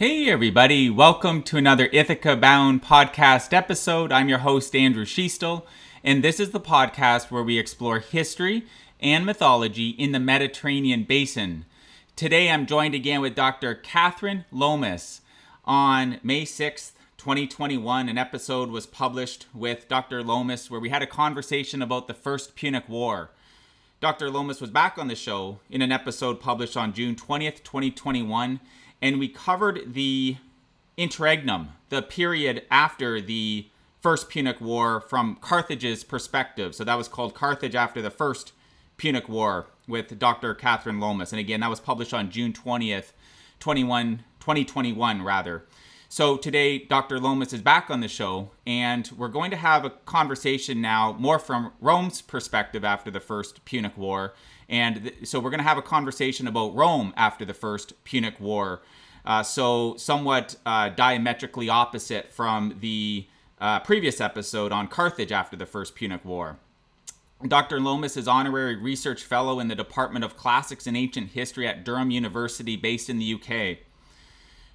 Hey, everybody, welcome to another Ithaca Bound podcast episode. I'm your host, Andrew Schiestel, and this is the podcast where we explore history and mythology in the Mediterranean basin. Today, I'm joined again with Dr. Kathryn Lomas. On May 6th, 2021, an episode was published with Dr. Lomas where we had a conversation about the First Punic War. Dr. Lomas was back on the show in an episode published on June 20th, 2021 and we covered the interregnum, the period after the First Punic War from Carthage's perspective. So that was called Carthage after the First Punic War with Dr. Kathryn Lomas. And again, that was published on June 20th, 21, 2021, rather. So today, Dr. Lomas is back on the show, and we're going to have a conversation now more from Rome's perspective after the First Punic War. And th- so we're going to have a conversation about Rome after the First Punic War. Uh, so somewhat uh, diametrically opposite from the uh, previous episode on Carthage after the First Punic War. Dr. Lomas is honorary research fellow in the Department of Classics and Ancient History at Durham University, based in the UK.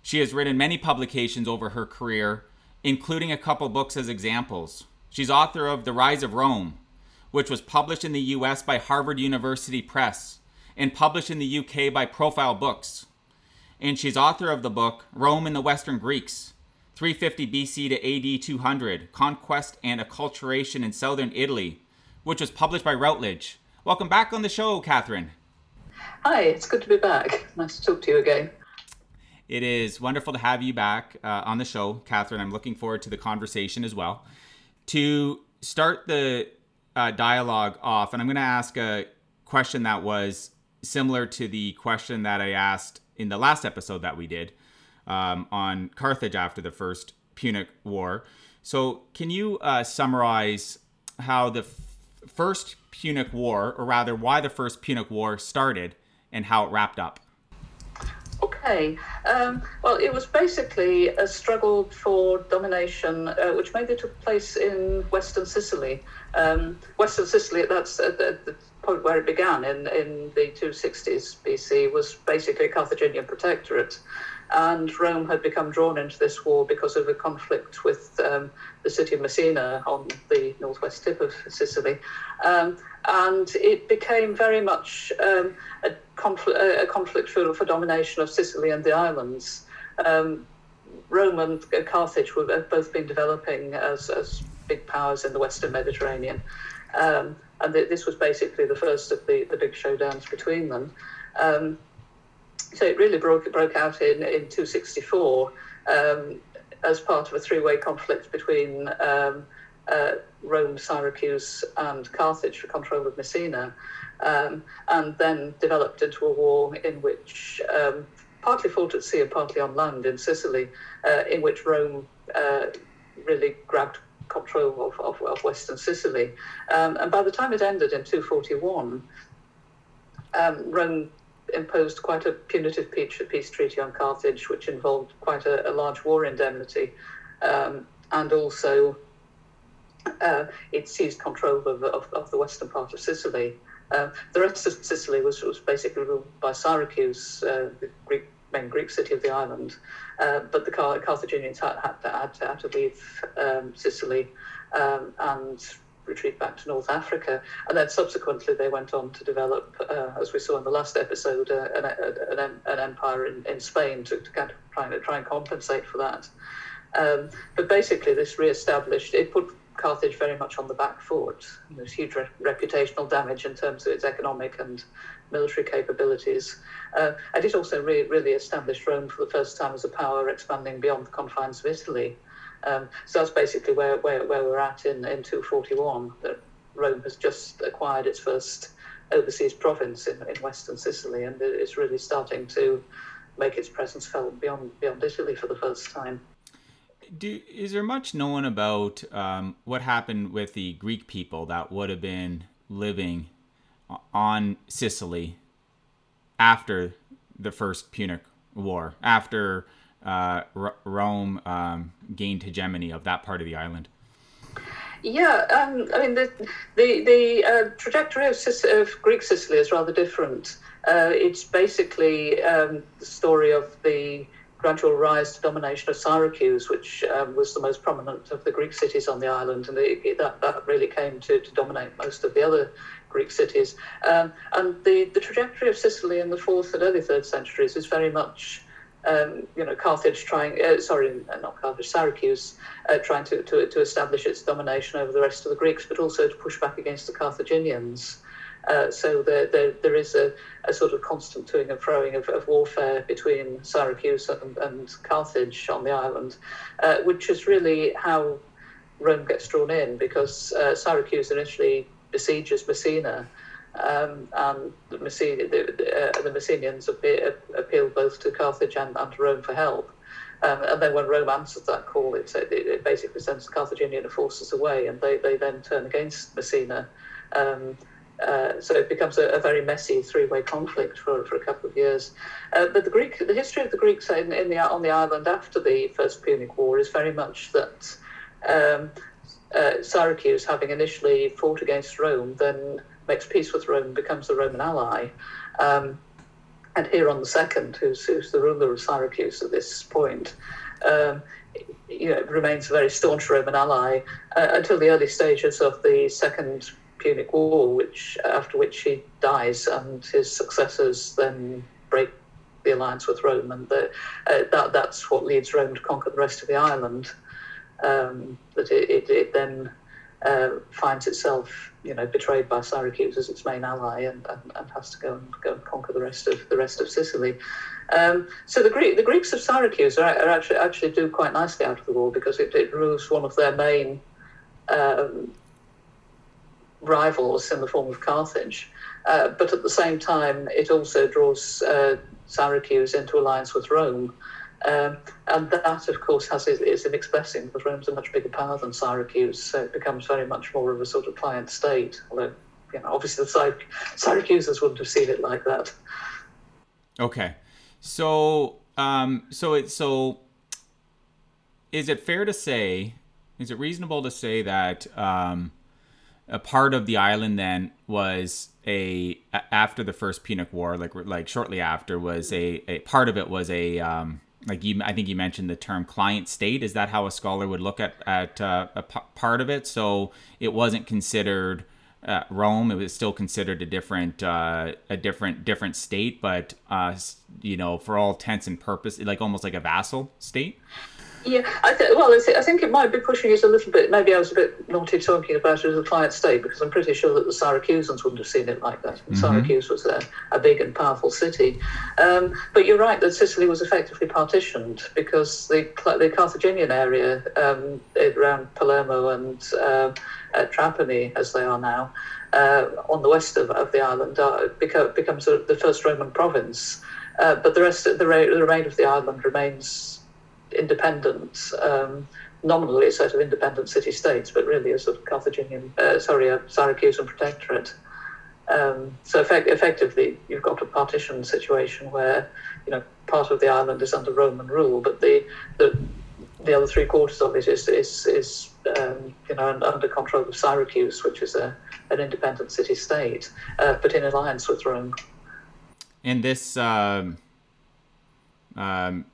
She has written many publications over her career, including a couple books as examples. She's author of The Rise of Rome, which was published in the US by Harvard University Press and published in the UK by Profile Books. And she's author of the book Rome and the Western Greeks, 350 BC to AD 200 Conquest and Acculturation in Southern Italy, which was published by Routledge. Welcome back on the show, Kathryn. Hi, it's good to be back. Nice to talk to you again. It is wonderful to have you back uh, on the show, Kathryn. I'm looking forward to the conversation as well. To start the uh, dialogue off, and I'm going to ask a question that was similar to the question that I asked in the last episode that we did um, on Carthage after the First Punic War. So, can you uh, summarize how the f- First Punic War, or rather, why the First Punic War started and how it wrapped up? Okay. Um, well, it was basically a struggle for domination, uh, which mainly took place in Western Sicily. Um, Western Sicily, that's at the, the, point where it began in, in the 260s BC, was basically a Carthaginian protectorate. And Rome had become drawn into this war because of a conflict with um, the city of Messina on the northwest tip of Sicily. Um, and it became very much um, a, confl- a, conflict for, for, domination of Sicily and the islands. Um, Rome and Carthage were both been developing as, as big powers in the Western Mediterranean. Um, and th- this was basically the first of the, the big showdowns between them. So it really broke, broke out in, in 264 um, as part of a three way conflict between um, uh, Rome, Syracuse, and Carthage for control of Messina, um, and then developed into a war in which, um, partly fought at sea and partly on land in Sicily, uh, in which Rome uh, really grabbed control of, of, of Western Sicily. Um, and by the time it ended in 241, um, Rome imposed quite a punitive peace, treaty on Carthage, which involved quite a, a large war indemnity, um, and also uh, it seized control of, of, of, the western part of Sicily. Uh, the rest of Sicily was, was basically ruled by Syracuse, uh, the Greek, main Greek city of the island, uh, but the Car- Carthaginians had, had, to, had, to, had to leave um, Sicily um, and retreat back to North Africa. And then subsequently, they went on to develop, uh, as we saw in the last episode, uh, an, an, an, empire in, in Spain to, to kind of try and, try and compensate for that. Um, but basically, this re-established it put Carthage very much on the back foot. There's huge re- reputational damage in terms of its economic and military capabilities. Uh, and it also re- really established Rome for the first time as a power expanding beyond the confines of Italy. Um, so that's basically where, where, where we're at in, in 241, that Rome has just acquired its first overseas province in, in western Sicily and it's really starting to make its presence felt beyond, beyond Italy for the first time. Do, is there much known about um, what happened with the Greek people that would have been living on Sicily after the First Punic War, after uh, R- Rome um, gained hegemony of that part of the island? Yeah, um, I mean the the, the uh, trajectory of, of, Greek Sicily is rather different. Uh, it's basically um, the story of the gradual rise to domination of Syracuse, which um, was the most prominent of the Greek cities on the island, and it, it, that, that really came to, to dominate most of the other Greek cities. Um, and the, the trajectory of Sicily in the fourth and early third centuries is very much, um, you know, Carthage trying, uh, sorry, not Carthage, Syracuse uh, trying to, to, to establish its domination over the rest of the Greeks, but also to push back against the Carthaginians. Uh, so there, there, there is a, a, sort of constant toing and froing of, of warfare between Syracuse and, and, Carthage on the island, uh, which is really how Rome gets drawn in because uh, Syracuse initially besieges Messina. Um, and the, Messene, the, uh, the Messenians appeal, both to Carthage and, and to Rome for help. Um, and then when Rome answers that call, it, it, basically sends the Carthaginian forces away, and they, they then turn against Messina. Um, uh, so it becomes a, a very messy three-way conflict for, for a couple of years. Uh, but the Greek, the history of the Greeks in, in the, on the island after the First Punic War is very much that um, uh, Syracuse, having initially fought against Rome, then makes peace with Rome, becomes the Roman ally. Um, and Hieron II, who's, who's the ruler of Syracuse at this point, um, you know, remains a very staunch Roman ally uh, until the early stages of the Second Punic War, which after which he dies, and his successors then break the alliance with Rome, and the, uh, that that's what leads Rome to conquer the rest of the island. Um, that it, it, it then uh, finds itself, you know, betrayed by Syracuse as its main ally, and, and, and, has to go and go and conquer the rest of the rest of Sicily. Um, so the Greek the Greeks of Syracuse are, are, actually actually do quite nicely out of the war because it, it removes one of their main um, rivals in the form of Carthage. Uh, but at the same time, it also draws uh, Syracuse into alliance with Rome. Um, and that, of course, has is, its, its blessing because Rome's a much bigger power than Syracuse, so it becomes very much more of a sort of client state. Although, you know, obviously the Sy- Syracusans wouldn't have seen it like that. Okay, so um, so it so is it fair to say? Is it reasonable to say that um, a part of the island then was a after the first Punic War, like like shortly after, was a, a part of it was a um, like you. I think you mentioned the term client state. Is that how a scholar would look at at uh, a p- part of it? So it wasn't considered uh, Rome. It was still considered a different uh, a different different state, but uh, you know, for all intents and purpose, like almost like a vassal state. Yeah, I th- well, I think it might be pushing it a little bit. Maybe I was a bit naughty talking about it as a client state because I'm pretty sure that the Syracusans wouldn't have seen it like that. Mm-hmm. Syracuse was a, a, big and powerful city. Um, but you're right that Sicily was effectively partitioned because the, the Carthaginian area um, around Palermo and uh, Trapani, as they are now, uh, on the west of, of the island, uh, becomes, becomes the first Roman province. Uh, but the rest, the, the remainder of the island remains independent, um, nominally a set of independent city states, but really a sort of Carthaginian, uh, sorry, a Syracusan protectorate. Um, so effect- effectively, you've got a partition situation where you know part of the island is under Roman rule, but the the, the other three quarters of it is is, is um, you know under control of Syracuse, which is a an independent city state, uh, but in alliance with Rome. And this. Um, um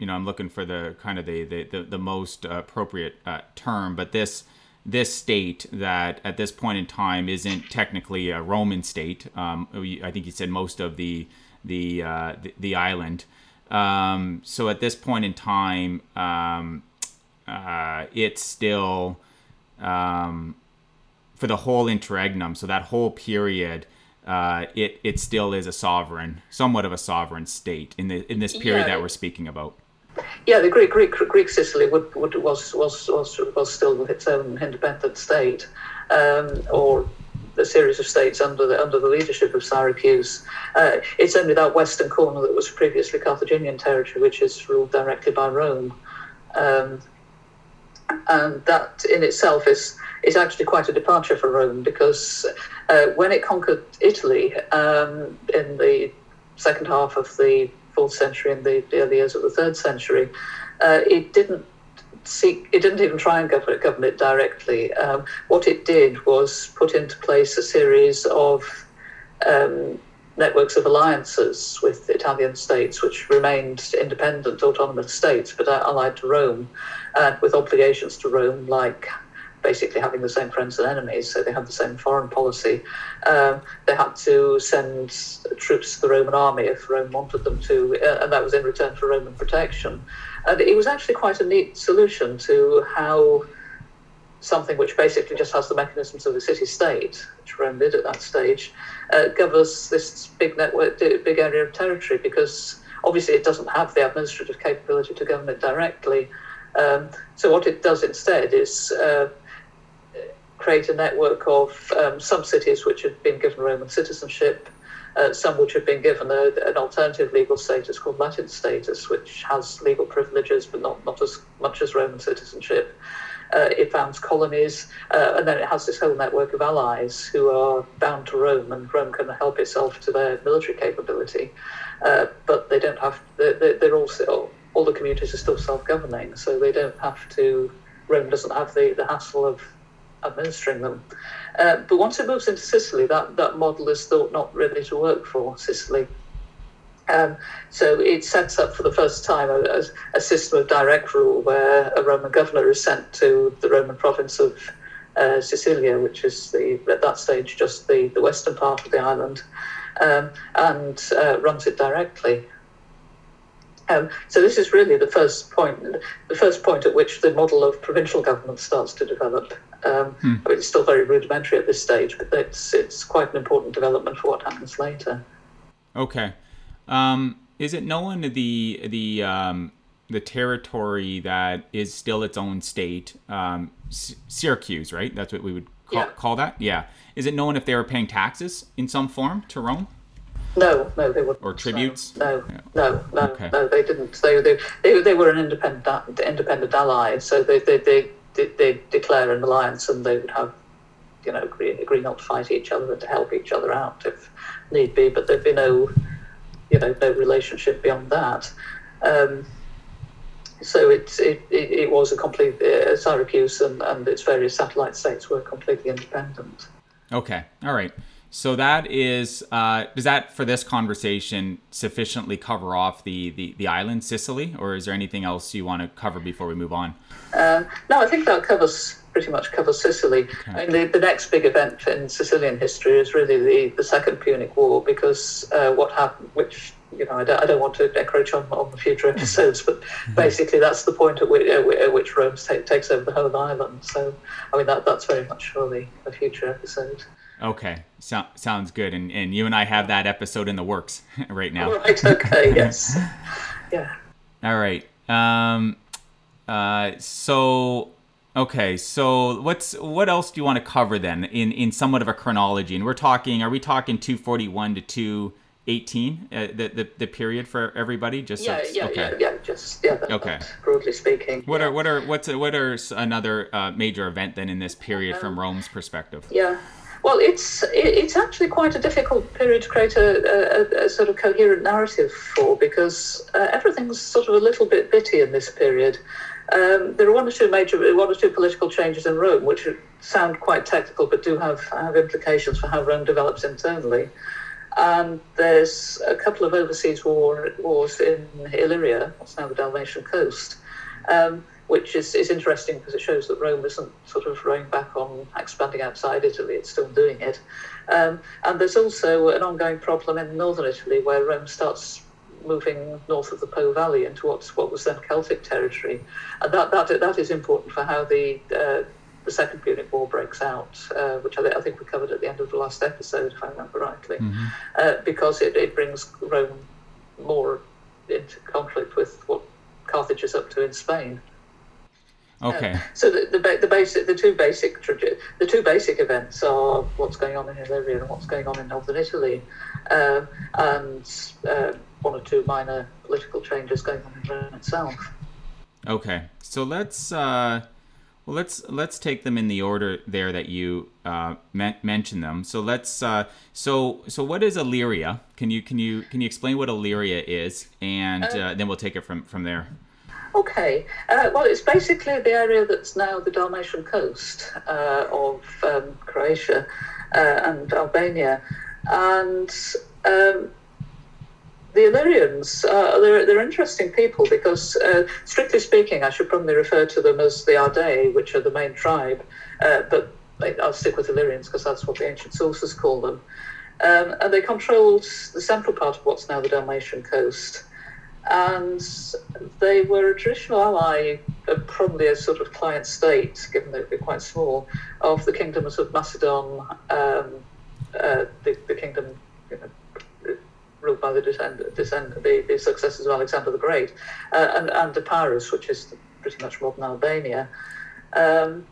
you know, I'm looking for the kind of the the, the, the most appropriate uh, term, but this this state that at this point in time isn't technically a Roman state. Um, I think you said most of the the uh, the, the, island. Um, so at this point in time, um, uh, it's still um, for the whole interregnum. So that whole period. Uh, it it still is a sovereign, somewhat of a sovereign state in the in this period yeah. that we're speaking about. Yeah, the Greek Greek Greek Sicily would, would, was, was was was still its own independent state, um, or a series of states under the under the leadership of Syracuse. Uh, it's only that western corner that was previously Carthaginian territory, which is ruled directly by Rome, um, and that in itself is is actually quite a departure for Rome because uh, when it conquered Italy um, in the second half of the fourth century and the early years of the third century, uh, it didn't seek, it didn't even try and govern, it directly. Um, what it did was put into place a series of um, networks of alliances with Italian states, which remained independent, autonomous states, but allied to Rome, and with obligations to Rome, like basically having the same friends and enemies, so they had the same foreign policy. Um, they had to send troops to the Roman army if Rome wanted them to, uh, and that was in return for Roman protection. And it was actually quite a neat solution to how something which basically just has the mechanisms of a city state, which Rome did at that stage, uh, governs this big network, big area of territory, because obviously it doesn't have the administrative capability to govern it directly. Um, so what it does instead is uh, create a network of um, some cities which had been given Roman citizenship, uh, some which had been given a, an alternative legal status called Latin status, which has legal privileges but not, not as much as Roman citizenship. Uh, it founds colonies, uh, and then it has this whole network of allies who are bound to Rome, and Rome can help itself to their military capability. Uh, but they don't have, they're, they're also, all the communities are still self governing, so they don't have to, Rome doesn't have the, the hassle of administering them. Uh, but once it moves into Sicily, that, that model is thought not ready to work for Sicily. Um, so it sets up for the first time a, a, system of direct rule where a Roman governor is sent to the Roman province of uh, Sicilia, which is the at that stage just the, the western part of the island, um, and uh, runs it directly. Um, so this is really the first point, the first point at which the model of provincial government starts to develop. Um, hmm. I mean, it's still very rudimentary at this stage, but it's it's quite an important development for what happens later. Okay, um, is it known the the um, the territory that is still its own state, um, Syracuse, right? That's what we would call, yeah. call that. Yeah. Is it known if they were paying taxes in some form to Rome? No, no, they wouldn't. Or tributes? No, no, no, no, okay. no, they didn't. They, they, they, they were an independent independent ally, so they, they, they, they, declare an alliance and they would have, you know, agree, agree not to fight each other and to help each other out if need be, but there'd be no, you know, no relationship beyond that. Um, so it, it, it was a complete, uh, Syracuse and, and its various satellite states were completely independent. Okay, all right. So that is uh, does that for this conversation sufficiently cover off the, the, the island Sicily, or is there anything else you want to cover before we move on? Uh, no, I think that covers pretty much covers Sicily. Okay. I mean, the, the next big event in Sicilian history is really the, the Second Punic War, because uh, what happened, which you know, I don't, I don't want to encroach on, on the future episodes, but mm-hmm. basically that's the point at which, at which Rome take, takes over the whole island. So, I mean, that, that's very much for the, the future episode. Okay, so, sounds good. And and you and I have that episode in the works right now. All right. Okay. yes. Yeah. All right. Um. Uh. So. Okay. So what's what else do you want to cover then in in somewhat of a chronology? And we're talking. Are we talking two forty one to 218 uh, the, the the period for everybody just yeah so yeah, okay. yeah yeah just yeah okay broadly speaking what yeah. are what are what's what are another uh, major event then in this period um, from rome's perspective yeah well, it's it's actually quite a difficult period to create a, a, a sort of coherent narrative for because uh, everything's sort of a little bit bitty in this period. Um, there are one or two major, one or two political changes in Rome, which sound quite technical, but do have have implications for how Rome develops internally. And there's a couple of overseas war, wars in Illyria, what's now the Dalmatian coast. Um, which is, is interesting because it shows that Rome isn't sort of rowing back on expanding outside Italy, it's still doing it. Um, and there's also an ongoing problem in northern Italy where Rome starts moving north of the Po Valley into what's, what was then Celtic territory. And that, that, that is important for how the, uh, the Second Punic War breaks out, uh, which I, I, think we covered at the end of the last episode, if I remember rightly, mm-hmm. uh, because it, it brings Rome more into conflict with what Carthage is up to in Spain. Okay. Um, so the, the, the basic the two basic the two basic events are what's going on in Illyria and what's going on in northern Italy, um, and uh, one or two minor political changes going on in Rome itself. Okay, so let's uh, well let's let's take them in the order there that you uh, me- mentioned them. So let's uh, so so what is Illyria? Can you can you can you explain what Illyria is, and uh, uh then we'll take it from from there. Okay, uh, well, it's basically the area that's now the Dalmatian coast uh, of um, Croatia uh, and Albania. And um, the Illyrians, uh, they're, they're interesting people because, uh, strictly speaking, I should probably refer to them as the Ardei, which are the main tribe, uh, but I'll stick with Illyrians because that's what the ancient sources call them. Um, and they controlled the central part of what's now the Dalmatian coast. And they were a traditional ally, probably a sort of client state, given that they were quite small, of the kingdoms of Macedon, um, uh, the, the kingdom you know, ruled by the, descend, descend, the, the successors of Alexander the Great, uh, and, and Epirus, which is pretty much modern Albania. Um,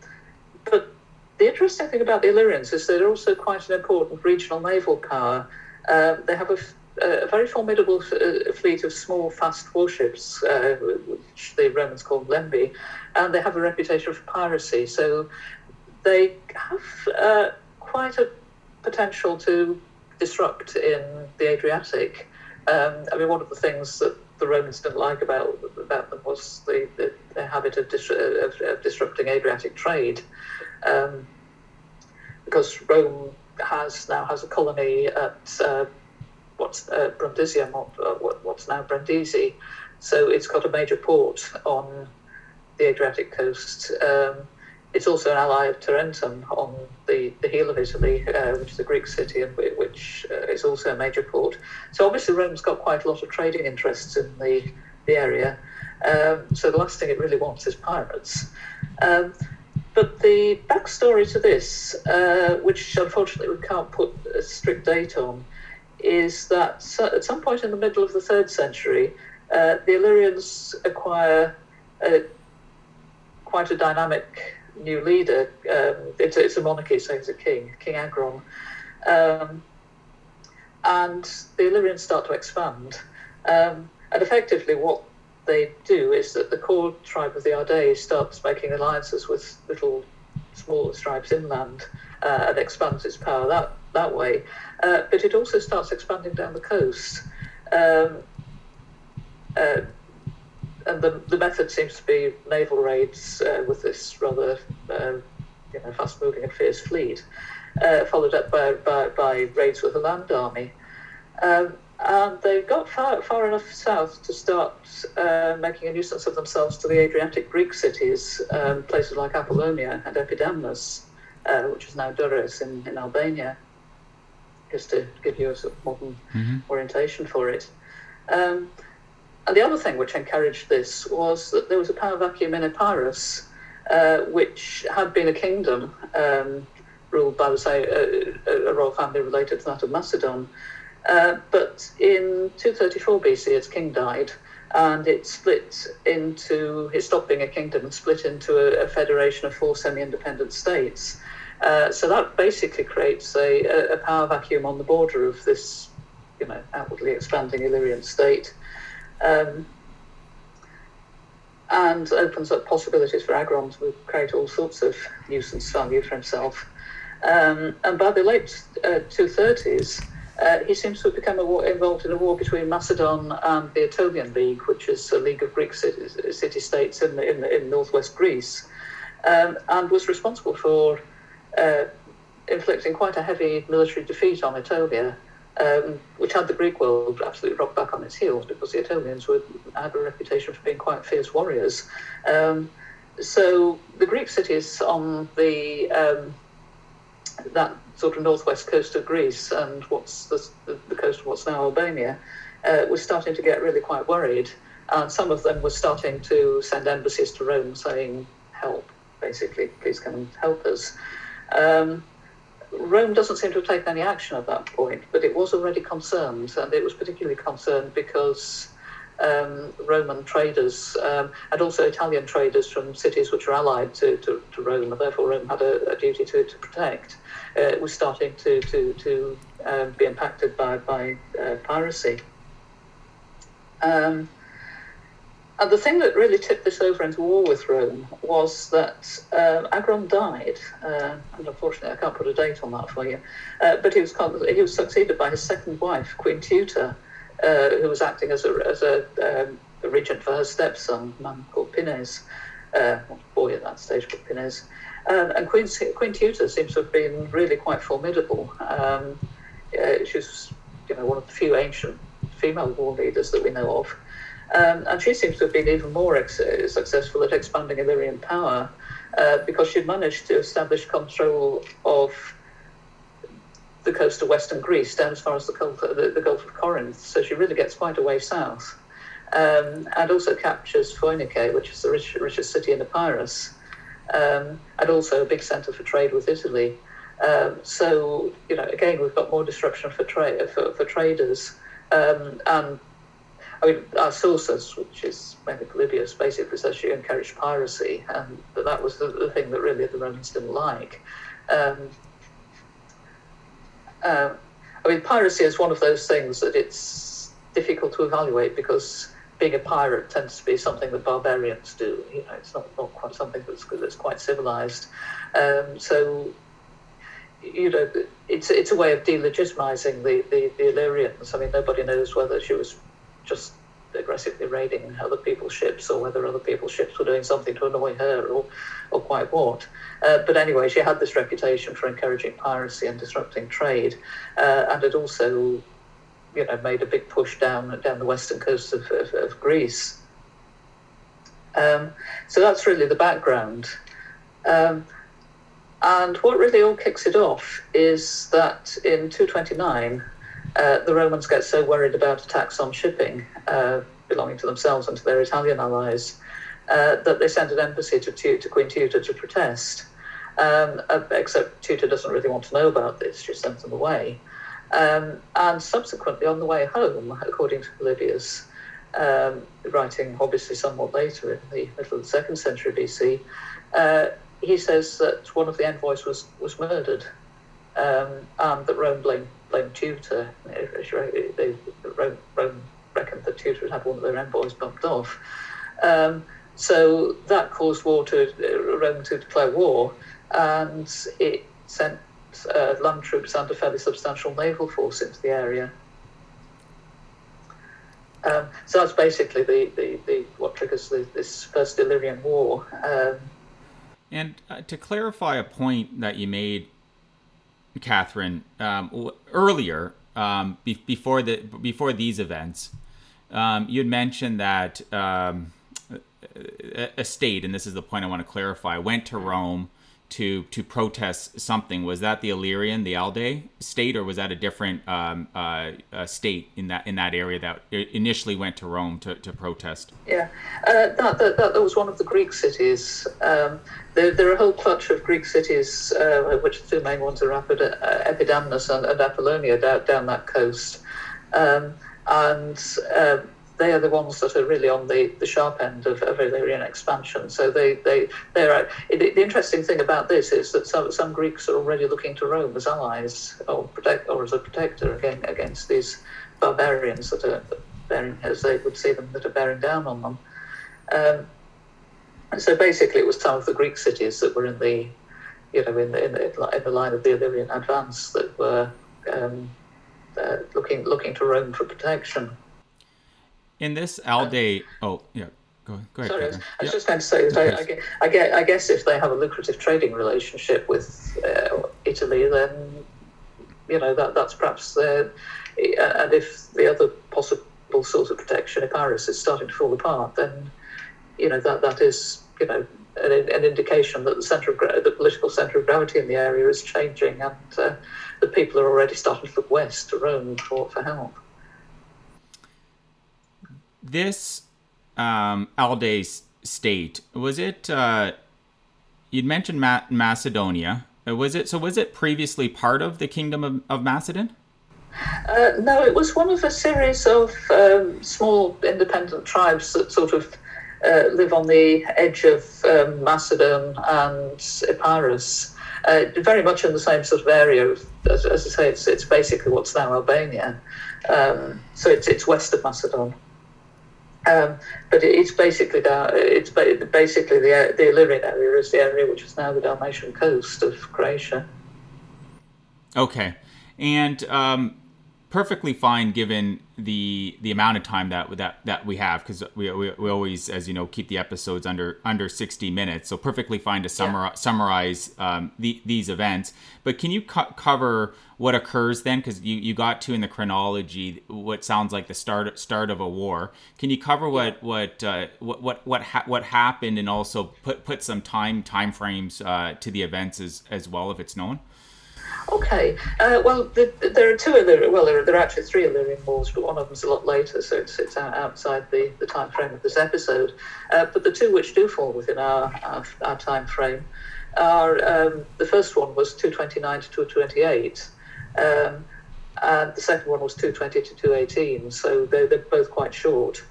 but the interesting thing about the Illyrians is they're also quite an important regional naval power. Uh, they have a, a very formidable fleet of small, fast warships, uh, which the Romans called lembi, and they have a reputation for piracy. So they have uh, quite a potential to disrupt in the Adriatic. Um, I mean, one of the things that the Romans didn't like about about them was the, the, the habit of, dis- of, of, disrupting Adriatic trade um, because Rome has now has a colony at uh, what's uh, Brundisium, what, uh, what's now Brindisi, so it's got a major port on the Adriatic coast. Um, it's also an ally of Tarentum on the, the heel of Italy, uh, which is a Greek city and which uh, is also a major port. So obviously Rome's got quite a lot of trading interests in the, the area. Um, so the last thing it really wants is pirates. Um, but the backstory to this, uh, which unfortunately we can't put a strict date on, is that at some point in the middle of the third century, uh, the Illyrians acquire a, quite a dynamic new leader. Um, it's, a, monarchy, so he's a king, King Agron. Um, and the Illyrians start to expand. Um, and effectively, what they do is that the core tribe of the Ardei starts making alliances with little smaller tribes inland uh, and expands its power that, that way. Uh, but it also starts expanding down the coast. Um, uh, and the, the method seems to be naval raids uh, with this rather uh, you know, fast moving and fierce fleet, uh, followed up by, by, by, raids with a land army. Um, and they got far, far enough south to start uh, making a nuisance of themselves to the Adriatic Greek cities, um, places like Apollonia and Epidamnus, uh, which is now Durrës in, in Albania, just to give you a sort of modern mm-hmm. orientation for it. Um, and the other thing which encouraged this was that there was a power vacuum in Epirus, uh, which had been a kingdom um, ruled by say, uh, a royal family related to that of Macedon. Uh, but in 234 BC, its king died, and it split into, it stopped being a kingdom and split into a, a federation of four semi independent states. Uh, so that basically creates a, a, power vacuum on the border of this, you know, outwardly expanding Illyrian state. Um, and opens up possibilities for Agron to create all sorts of nuisance value for himself. Um, and by the late uh, 230s, uh, he seems to have become war, involved in a war between Macedon and the Aetolian League, which is a league of Greek city states in, the, in, in northwest Greece, um, and was responsible for uh, inflicting quite a heavy military defeat on Aetolia, um, which had the Greek world absolutely rocked back on its heels because the Aetolians were, had a reputation for being quite fierce warriors. Um, so the Greek cities on the um, that sort of northwest coast of Greece and what's the, the coast of what's now Albania, uh, was starting to get really quite worried. And some of them were starting to send embassies to Rome saying, help, basically, please come and help us. Um, Rome doesn't seem to have taken any action at that point, but it was already concerned, and it was particularly concerned because um, Roman traders um, and also Italian traders from cities which are allied to, to, to Rome, and therefore Rome had a, a duty to, to protect, uh, was starting to, to, to um, be impacted by, by uh, piracy. Um, and the thing that really tipped this over into war with Rome was that uh, Agron died, uh, and unfortunately I can't put a date on that for you, uh, but he was, he was succeeded by his second wife, Queen Teuta, uh, who was acting as a, as a, um, regent for her stepson, a man called Pinnes, uh, boy at that stage called Pinnes. Um, and Queen, Queen Teuta seems to have been really quite formidable. Um, uh, she was you know one of the few ancient female war leaders that we know of. Um, and she seems to have been even more ex- successful at expanding Illyrian power uh, because she'd managed to establish control of the coast of western Greece down as far as the Gulf, the, the Gulf of Corinth. So she really gets quite a way south. Um, and also captures Phoinike, which is the rich, richest city in Epirus, um, and also a big centre for trade with Italy. Um, so, you know, again, we've got more disruption for, tra- for, for traders. Um, and I mean, sources, which is mainly Polybius, basically says she encouraged piracy, and that, that was the, the thing that really the Romans didn't like. Um, uh, I mean, piracy is one of those things that it's difficult to evaluate because being a pirate tends to be something that barbarians do. You know, it's not, not quite something that's, that's quite civilized. Um, so, you know, it's it's a way of delegitimizing the, the, the Illyrians. I mean, nobody knows whether she was just aggressively raiding other people's ships or whether other people's ships were doing something to annoy her or, or quite what. Uh, but anyway, she had this reputation for encouraging piracy and disrupting trade, uh, and had also, you know, made a big push down down the western coast of, of, of Greece. Um, so that's really the background. Um, and what really all kicks it off is that in 229, uh, the Romans get so worried about attacks on shipping uh, belonging to themselves and to their Italian allies uh, that they send an embassy to, to Queen Teuta to protest. Um, uh, except Teuta doesn't really want to know about this, she sends them away. Um, and subsequently, on the way home, according to Polybius, um, writing obviously somewhat later in the middle of the second century BC, uh, he says that one of the envoys was, was murdered um, and that Rome blamed, Teuta. They, Rome, reckoned that Teuta had had one of their envoys bumped off. Um, so that caused war to uh, Rome to declare war, and it sent uh, land troops and a fairly substantial naval force into the area. Um, so that's basically the, the, the what triggers the, this first Illyrian War. Um, and uh, to clarify a point that you made, Kathryn, um, earlier um, be- before the before these events, um, you had mentioned that um, a state, and this is the point I want to clarify, went to Rome to to protest something. Was that the Illyrian, the Alde state, or was that a different um, uh, state in that in that area that initially went to Rome to, to protest? Yeah, uh, that, that, that was one of the Greek cities. Um, there, there are a whole clutch of Greek cities, uh, which the two main ones are Epidamnus and, and Apollonia down, down that coast. Um, and um, they are the ones that are really on the, the sharp end of, of Illyrian expansion. So they, they, they're, the interesting thing about this is that some, some Greeks are already looking to Rome as allies or, protect, or as a protector again, against these barbarians that are bearing, as they would see them, that are bearing down on them. Um, and so basically it was some of the Greek cities that were in the, you know, in the, in the, in the line of the Illyrian advance that were um, uh, looking, looking to Rome for protection in this Aldae, oh yeah, go, go ahead. Sorry, I was, I was just going to say that I, I, get, I, get, I guess if they have a lucrative trading relationship with uh, Italy, then you know that that's perhaps their, and if the other possible source of protection, Epirus is starting to fall apart, then you know that that is you know an, an indication that the center of the political center of gravity in the area is changing, and uh, the people are already starting to look west to Rome for, for help this um, state was it? Uh, you'd mentioned Ma- Macedonia. Uh, was it so? Was it previously part of the kingdom of, of Macedon? Uh, no, it was one of a series of um, small independent tribes that sort of uh, live on the edge of um, Macedon and Epirus. Uh, very much in the same sort of area. As, as I say, it's, it's basically what's now Albania. Um, so it's, it's west of Macedon. Um, but it's basically that it's basically the the Illyrian area is the area which is now the Dalmatian coast of Croatia. Okay, and um, perfectly fine given the the amount of time that that that we have because we, we, we always as you know keep the episodes under under 60 minutes. So perfectly fine to summarize yeah. summarize um, the, these events. But can you co- cover what occurs then? Because you, you got to in the chronology what sounds like the start start of a war. Can you cover what what uh, what what what, ha- what happened and also put put some time time frames uh, to the events as as well if it's known Okay. Uh, well, the, there are two Illyrian, well, there are, there are actually three Illyrian wars, but one of them's a lot later, so it's, it's outside the, the time frame of this episode. Uh, but the two which do fall within our, our, our time frame are um, the first one was 229 to 228. Um, and the second one was 220 to 218, so they're, they're both quite short.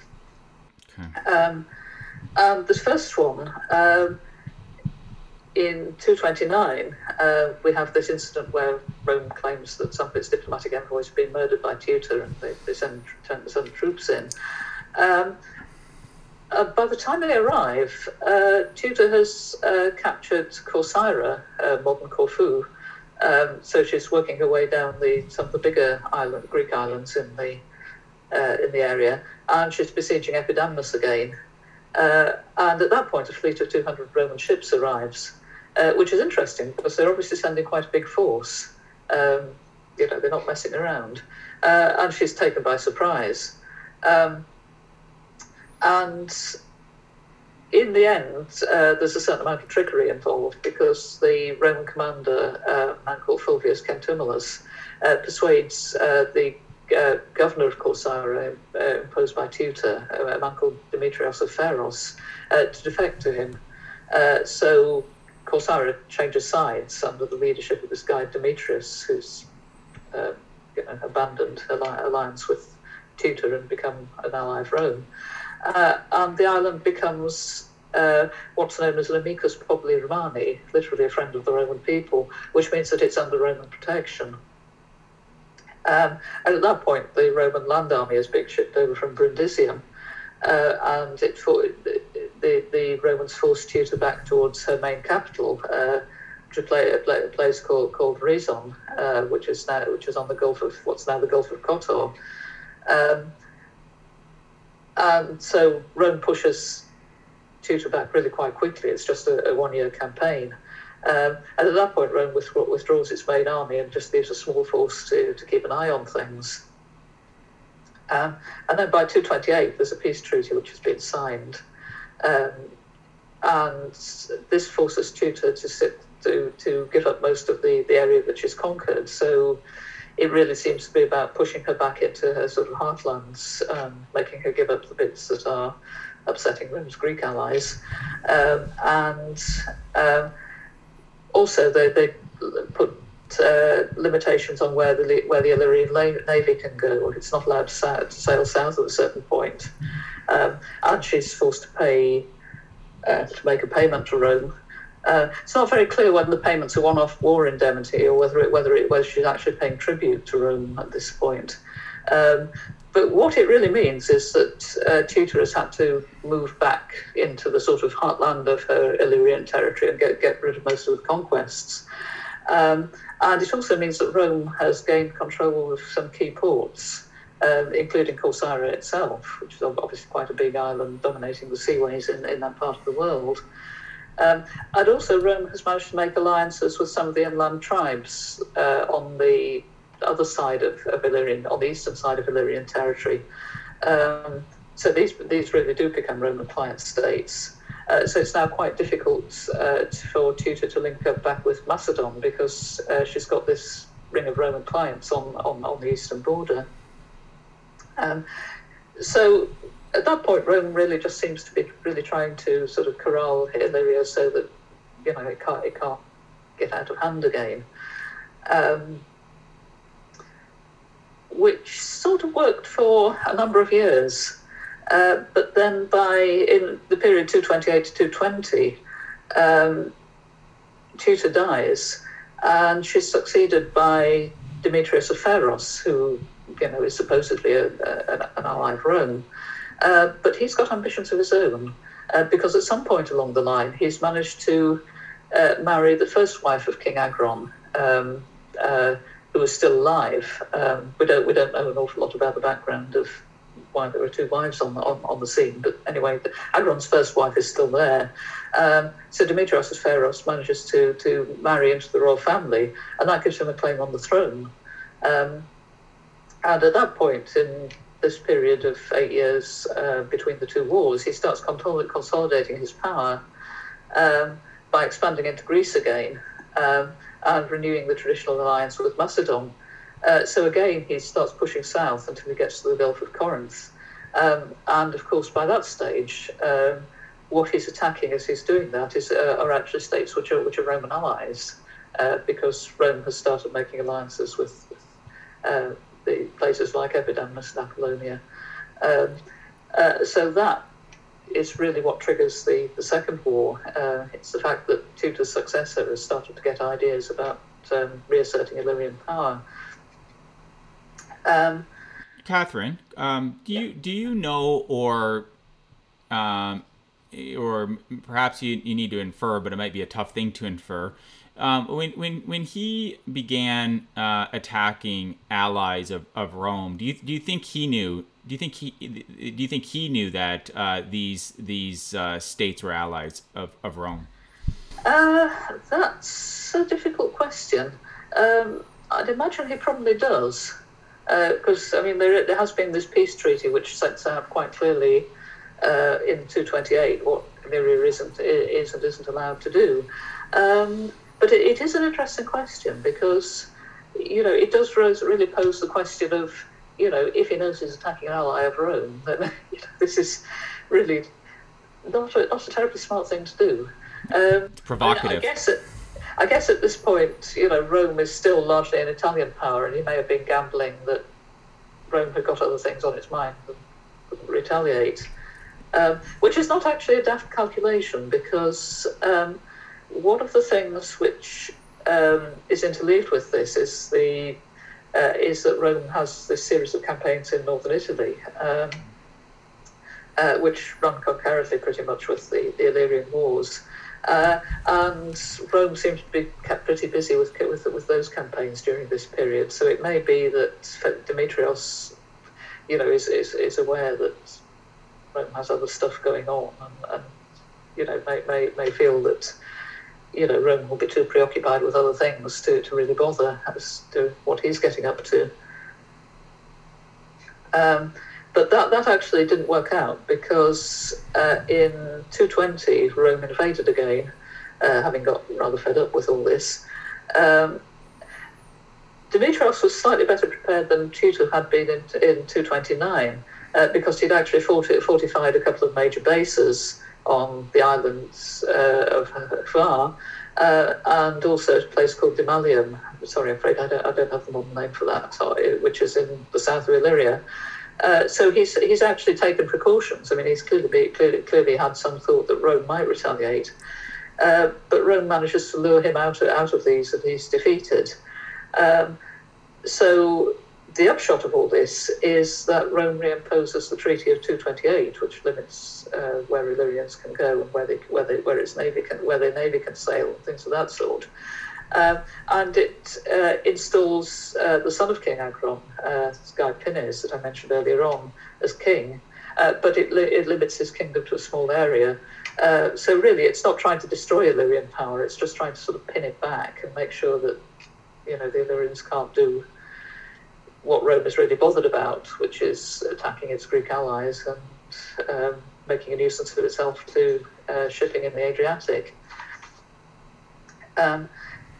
Okay. Um, and the first one, um, in 229, uh, we have this incident where Rome claims that some of its diplomatic envoys have been murdered by Teuta and they, they send, send troops in. Um, uh, by the time they arrive, uh, Teuta has uh, captured Corcyra, uh, modern Corfu. Um, so she's working her way down the some of the bigger island, Greek islands in the uh, in the area, and she's besieging Epidamnus again. and at that point, a fleet of 200 Roman ships arrives uh, which is interesting because they're obviously sending quite a big force. Um, you know, they're not messing around. Uh, and she's taken by surprise. Um, and in the end, uh, there's a certain amount of trickery involved because the Roman commander, uh, a man called Fulvius Centumalus, uh, persuades uh, the uh, governor of Corcyra, uh, imposed by Teuta, a man called Demetrios of Pharos, to defect to him. so Corcyra changes sides under the leadership of this guy Demetrius, who's uh, you know, abandoned alliance with Teuta and become an ally of Rome. Uh, and the island becomes uh, what's known as Lamicus populi Romani, literally a friend of the Roman people, which means that it's under Roman protection. Um, and at that point, the Roman land army is being shipped over from Brundisium, uh, and it, the, the Romans forced Teuta back towards her main capital, uh, to play, a place called called Rhizon, uh, which is now which is on the Gulf of what's now the Gulf of Kotor. Um, and so Rome pushes Teuta back really quite quickly. It's just a, a one year campaign. Um, and at that point, Rome withdraws its main army and just leaves a small force to, to keep an eye on things. Um, and then by 228, there's a peace treaty which has been signed. Um, and this forces Teuta to sit to, to give up most of the, the area that she's conquered. So it really seems to be about pushing her back into her sort of heartlands, um, making her give up the bits that are upsetting Rome's Greek allies. Um, and um, also, they, they put uh, limitations on where the where the Illyrian navy can go. It's not allowed to, to sail south at a certain point, um, and she's forced to pay uh, to make a payment to Rome. Uh, it's not very clear whether the payments are one-off war indemnity or whether it, whether it, whether she's actually paying tribute to Rome at this point. Um, but what it really means is that uh, has had to move back into the sort of heartland of her Illyrian territory and get, get rid of most of the conquests. Um, and it also means that Rome has gained control of some key ports, um, including Corcyra itself, which is obviously quite a big island dominating the seaways in, in that part of the world. Um, and also, Rome has managed to make alliances with some of the inland tribes uh, on the other side of, of Illyrian, on the eastern side of Illyrian territory. Um, so these these really do become Roman client states. Uh, so it's now quite difficult uh, for Teuta to link up back with Macedon because uh, she's got this ring of Roman clients on, on, on the eastern border. Um, so at that point, Rome really just seems to be really trying to sort of corral Illyria so that you know it can't it can't get out of hand again. Um, which sort of worked for a number of years. Uh, but then by in the period 228 to 220, um, Teuta dies, and she's succeeded by Demetrius of Pharos, who you know is supposedly a, a, an ally of Rome. Uh, but he's got ambitions of his own, uh, because at some point along the line, he's managed to uh, marry the first wife of King Agron, um, uh, who was still alive. Um, we don't we don't know an awful lot about the background of why there were two wives on the, on, on the scene. But anyway, Agron's first wife is still there. Um, so Demetrios as Pharos manages to, to marry into the royal family, and that gives him a claim on the throne. Um, and at that point, in this period of eight years uh, between the two wars, he starts consolidating his power um, by expanding into Greece again um, and renewing the traditional alliance with Macedon. Uh, so again, he starts pushing south until he gets to the Gulf of Corinth. Um, and of course, by that stage, um, what he's attacking as he's doing that is uh, are actually states which are which are Roman allies, uh, because Rome has started making alliances with, with uh, the places like Epidamnus and Apollonia. Um, uh, so that is really what triggers the, the Second War. Uh, it's the fact that Teuta's successor has started to get ideas about um, reasserting Illyrian power. Um, Kathryn, um, do you do you know or um, or perhaps you, you need to infer, but it might be a tough thing to infer. Um, when, when, when he began uh, attacking allies of, of Rome, do you, do you think he knew? Do you think he do you think he knew that uh, these these uh, states were allies of, of Rome? Uh, that's a difficult question. Um, I'd imagine he probably does because uh, I mean there, there has been this peace treaty which sets out quite clearly uh, in 228 what Illyria isn't is and isn't allowed to do. Um, but it, it is an interesting question because you know it does really pose the question of you know if he knows he's attacking an ally of Rome, then you know, this is really not a, not a terribly smart thing to do. Um, it's provocative. I, I guess it, I guess at this point, you know, Rome is still largely an Italian power, and he may have been gambling that Rome had got other things on its mind and wouldn't retaliate. Um, which is not actually a daft calculation because um, one of the things which um, is interleaved with this is the uh, is that Rome has this series of campaigns in northern Italy, um, uh, which run concurrently pretty much with the, the Illyrian Wars. Uh, and Rome seems to be kept pretty busy with, with with those campaigns during this period. So it may be that Demetrios, you know, is, is, is aware that Rome has other stuff going on, and, and you know, may, may may feel that you know Rome will be too preoccupied with other things to, to really bother as to what he's getting up to. Um, but that, that actually didn't work out because uh, in 220, Rome invaded again, uh, having got rather fed up with all this. Um, Demetrios was slightly better prepared than Teuta had been in, in 229 uh, because he'd actually fortified a couple of major bases on the islands uh, of Hvar. Uh, and also a place called Dimallum. Sorry, I'm afraid I don't, I don't have the modern name for that, which is in the south of Illyria. Uh, so he's he's actually taken precautions. I mean, he's clearly be, clearly clearly had some thought that Rome might retaliate, uh, but Rome manages to lure him out of, out of these, and he's defeated. Um, so the upshot of all this is that Rome reimposes the Treaty of 228, which limits uh, where Illyrians can go and where they, where they, where its navy can where their navy can sail and things of that sort. Um, and it uh, installs uh, the son of King Agron, uh, Guy Pinnes, that I mentioned earlier on, as king, uh, but it, li- it limits his kingdom to a small area. Uh, so really, it's not trying to destroy Illyrian power; it's just trying to sort of pin it back and make sure that you know the Illyrians can't do what Rome is really bothered about, which is attacking its Greek allies and um, making a nuisance of itself to uh, shipping in the Adriatic. Um,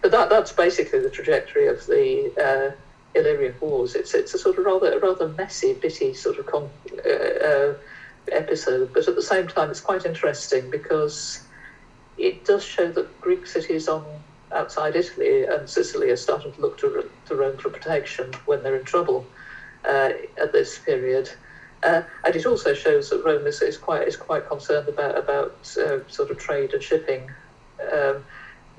but that that's basically the trajectory of the uh, Illyrian Wars. It's it's a sort of rather rather messy, bitty sort of con- uh, uh, episode, but at the same time, it's quite interesting because it does show that Greek cities on outside Italy and Sicily are starting to look to, to Rome for protection when they're in trouble uh, at this period. Uh, and it also shows that Rome is, is quite is quite concerned about about uh, sort of trade and shipping. Um,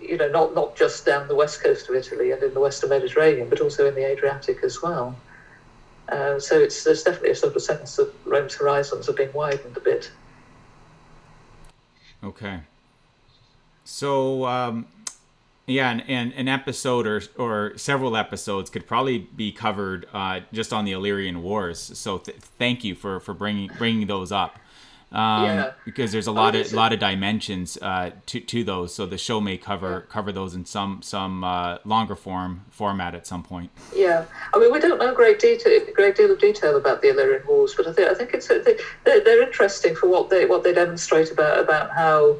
you know, not, not just down the west coast of Italy and in the western Mediterranean, but also in the Adriatic as well. Uh, so it's there's definitely a sort of sense that Rome's horizons have been widened a bit. Okay. So, um, Yeah, and, and an episode or or several episodes could probably be covered uh, just on the Illyrian Wars. So th- thank you for, for bringing bringing those up. Um, yeah. because there's a lot oh, of lot of dimensions uh, to to those. So the show may cover yeah. cover those in some some uh, longer form format at some point. Yeah, I mean we don't know great detail great deal of detail about the Illyrian Wars, but I think I think it's they're, they're interesting for what they what they demonstrate about about how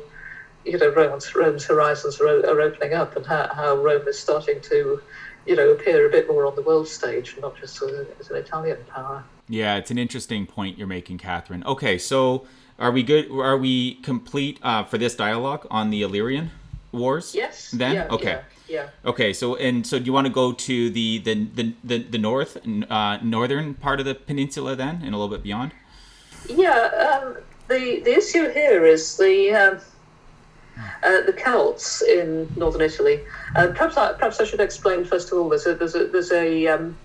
you know Rome's Rome's horizons are, are opening up and how, how Rome is starting to you know appear a bit more on the world stage, not just as an Italian power. Yeah, it's an interesting point you're making, Kathryn. Okay, so are we good? Are we complete uh, for this dialogue on the Illyrian Wars? Yes. Then yeah, okay. Yeah, yeah. Okay, so and so, do you want to go to the the the the, the north uh, northern part of the peninsula then, and a little bit beyond? Yeah. Um, the the issue here is the. Um, uh, the Celts in northern Italy. Uh, perhaps, I, perhaps I should explain first of all. There's a there's a, there's a um,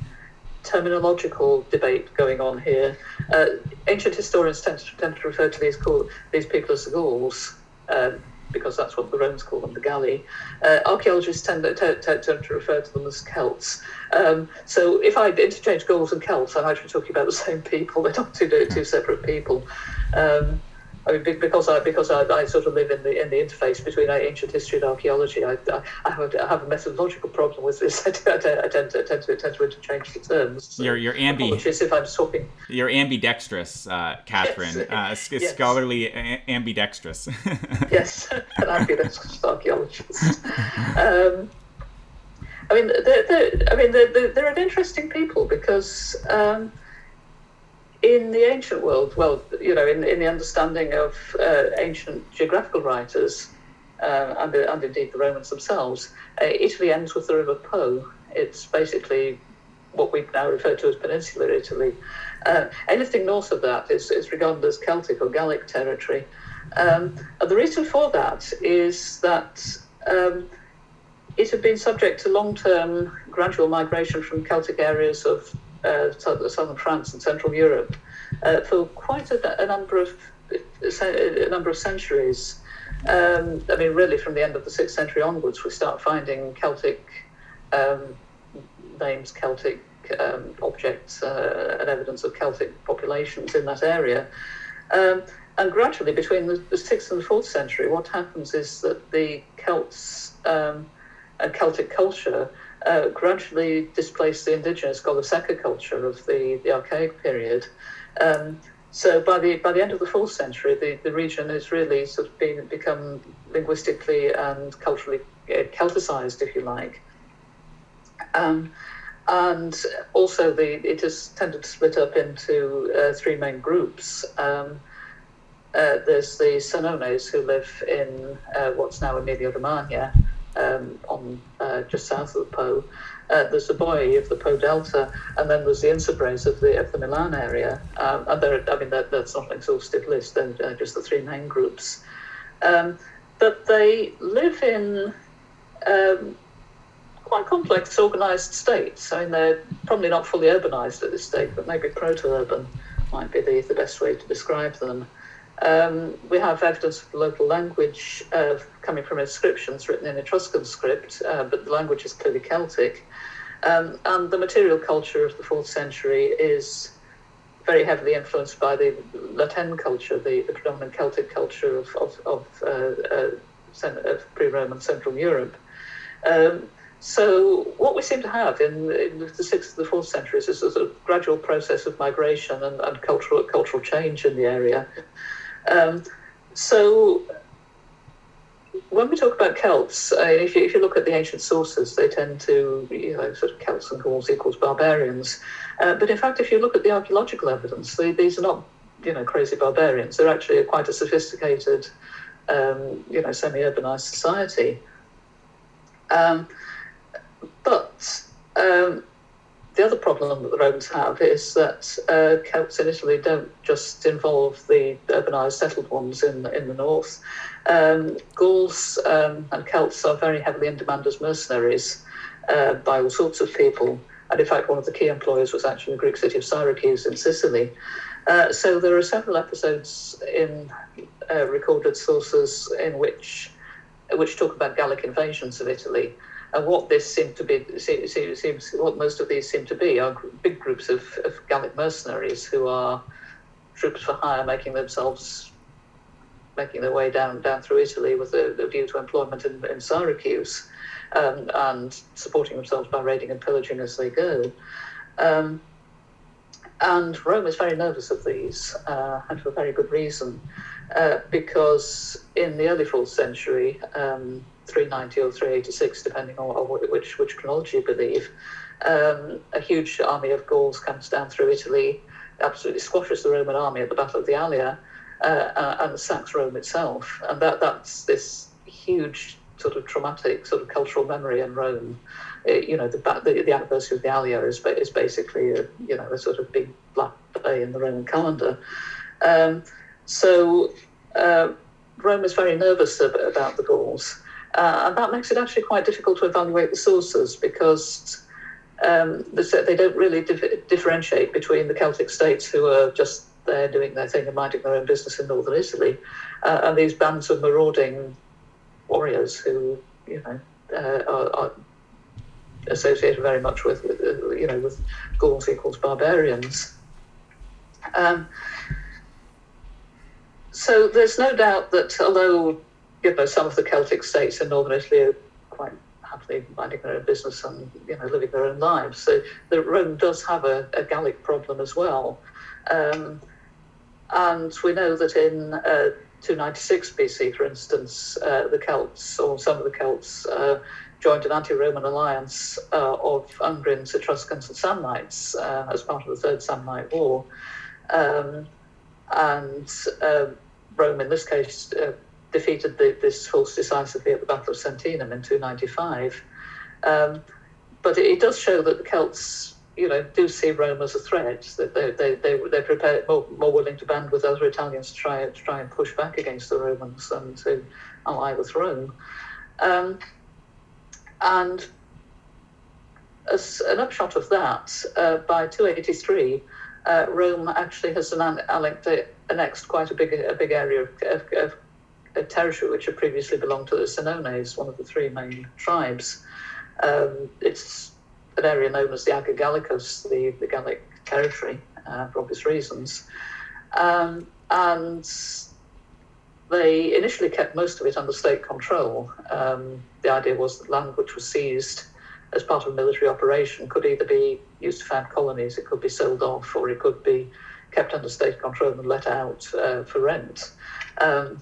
terminological debate going on here. Uh, ancient historians tend to, tend to refer to these call, these people as the Gauls. Um, because that's what the Romans call them, the Galli. Uh, archaeologists tend tend to, refer to them as Celts. Um, so if I interchange Gauls and Celts, I'm actually talking about the same people. They're not two, two separate people. Um, I mean, because I because I, I, sort of live in the in the interface between ancient history and archaeology, I, I, have, a, I have a methodological problem with this. I, tend, to, tend to tend to tend to interchange the terms. So you're you're ambi. If I'm talking. You're ambidextrous, uh, Kathryn. Yes. Uh, yes. Scholarly a- ambidextrous. yes, an ambidextrous archaeologist. Um, I mean, they're, they're, I mean, they're, they're, an interesting people because. Um, in the ancient world, well, you know, in, in the understanding of uh, ancient geographical writers, uh, and, and indeed the Romans themselves, uh, Italy ends with the River Po. It's basically what we now refer to as Peninsular Italy. Uh, anything north of that is, is regarded as Celtic or Gallic territory. Um, and the reason for that is that um, it had been subject to long term gradual migration from Celtic areas of uh, southern France and Central Europe uh, for quite a, a, number of a number of centuries. Um, I mean, really, from the end of the sixth century onwards, we start finding Celtic um, names, Celtic um, objects, uh, and evidence of Celtic populations in that area. Um, and gradually, between the, the, sixth and the fourth century, what happens is that the Celts um, and Celtic culture uh, gradually displaced the indigenous Golasecca culture of the, the Archaic period. Um, so by the by the end of the fourth century, the, the region has really sort of been become linguistically and culturally uh, Celticized, if you like. Um, and also, the it has tended to split up into uh, three main groups. Um, uh, there's the Senones who live in uh, what's now Emilia Romagna, um, on uh, just south of the Po. Uh, there's the Boii of the Po Delta, and then there's the Insubres of the of the Milan area. Um, and there, I mean, that, that's not an exhaustive list. They're uh, just the three main groups. Um, but they live in um, quite complex, organised states. I mean, they're probably not fully urbanised at this stage, but maybe proto-urban might be the, the best way to describe them. Um, we have evidence of the local language uh, coming from inscriptions written in Etruscan script, uh, but the language is clearly Celtic. Um, and the material culture of the fourth century is very heavily influenced by the La Tène culture, the, the predominant Celtic culture of, of, of, uh, uh of pre-Roman Central Europe. Um, so what we seem to have in, in the sixth and the fourth centuries is a sort of gradual process of migration and, and cultural cultural change in the area. Um, so when we talk about Celts, uh, if, you, if you look at the ancient sources, they tend to, you know, sort of Celts and Gauls equals barbarians. Uh, but in fact, if you look at the archaeological evidence, they, these are not, you know, crazy barbarians. They're actually quite a sophisticated, um, you know, semi-urbanized society. Um, but um, the other problem that the Romans have is that uh, Celts in Italy don't just involve the urbanized settled ones in, in the north. Um, Gauls um, and Celts are very heavily in demand as mercenaries uh, by all sorts of people. And in fact, one of the key employers was actually the Greek city of Syracuse in Sicily. Uh, so there are several episodes in uh, recorded sources in which which talk about Gallic invasions of Italy. And what this seemed to be, seems, what most of these seem to be, are big groups of, of Gallic mercenaries who are troops for hire, making themselves, making their way down down through Italy with a, a view to employment in, in Syracuse, um, and supporting themselves by raiding and pillaging as they go. Um, and Rome is very nervous of these, uh, and for very good reason, uh, because in the early fourth century, um, 390 or 386, depending on, on which, which chronology you believe, um, a huge army of Gauls comes down through Italy, absolutely squashes the Roman army at the Battle of the Allia, uh, uh and sacks Rome itself. And that, that's this huge sort of traumatic sort of cultural memory in Rome it, you know, the, the, the anniversary of the Allia is, is basically a, you know, a sort of big black day in the Roman calendar. Um, so uh, Rome is very nervous about the Gauls. Uh, and that makes it actually quite difficult to evaluate the sources because um, they don't really dif- differentiate between the Celtic states who are just there doing their thing and minding their own business in northern Italy uh, and these bands of marauding warriors who, you know, uh, are, are associated very much with, with uh, you know, with Gauls equals barbarians. Um, so there's no doubt that although you know some of the Celtic states in northern Italy are quite happily minding their own business and you know living their own lives, so the Rome does have a, a Gallic problem as well. Um, and we know that in uh, 296 BC, for instance, uh, the Celts or some of the Celts uh, joined an anti-Roman alliance uh, of Umbrians, Etruscans, and Samnites uh, as part of the Third Samnite War. Um, and uh, Rome, in this case, uh, defeated the, this force decisively at the Battle of Sentinum in 295. Um, but it, it, does show that the Celts, you know, do see Rome as a threat. That they they they they're prepared, more, more willing to band with other Italians to try to try and push back against the Romans and to ally with Rome. Um, and as an upshot of that, uh, by 283, uh, Rome actually has an annexed quite a big, a big area of, of, of, territory which had previously belonged to the Senones, one of the three main tribes. Um, it's an area known as the Ager Gallicus, the, the Gallic territory, uh, for obvious reasons. Um, and they initially kept most of it under state control. Um, the idea was that land which was seized as part of a military operation could either be used to found colonies, it could be sold off, or it could be kept under state control and let out uh, for rent um,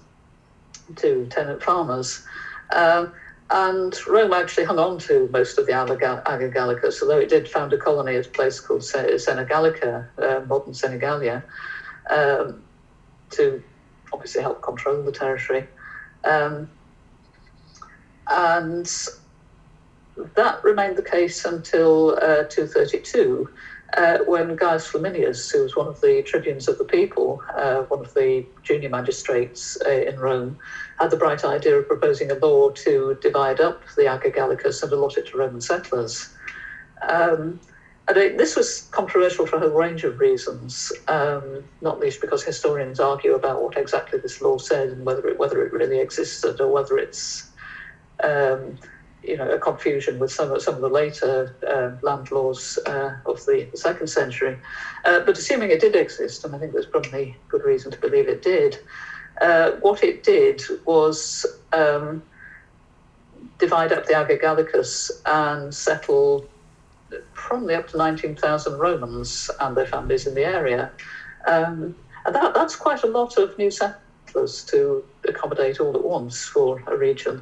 to tenant farmers. Um, and Rome actually hung on to most of the Gallicus, although it did found a colony at a place called Sena Gallica, uh, modern Senigallia, um, to obviously help control the territory. Um, and that remained the case until uh, 232, uh, when Gaius Flaminius, who was one of the tribunes of the people, uh, one of the junior magistrates uh, in Rome, had the bright idea of proposing a law to divide up the Ager Gallicus and allot it to Roman settlers. Um, and it, this was controversial for a whole range of reasons, um, not least because historians argue about what exactly this law said and whether it, whether it really existed or whether it's um, you know, a confusion with some of, some of the later uh, land laws uh, of the, second century. Uh, but assuming it did exist, and I think there's probably good reason to believe it did, uh, what it did was um, divide up the Ager Gallicus and settle probably up to 19,000 Romans and their families in the area. Um, and that, that's quite a lot of new settlers to accommodate all at once for a region.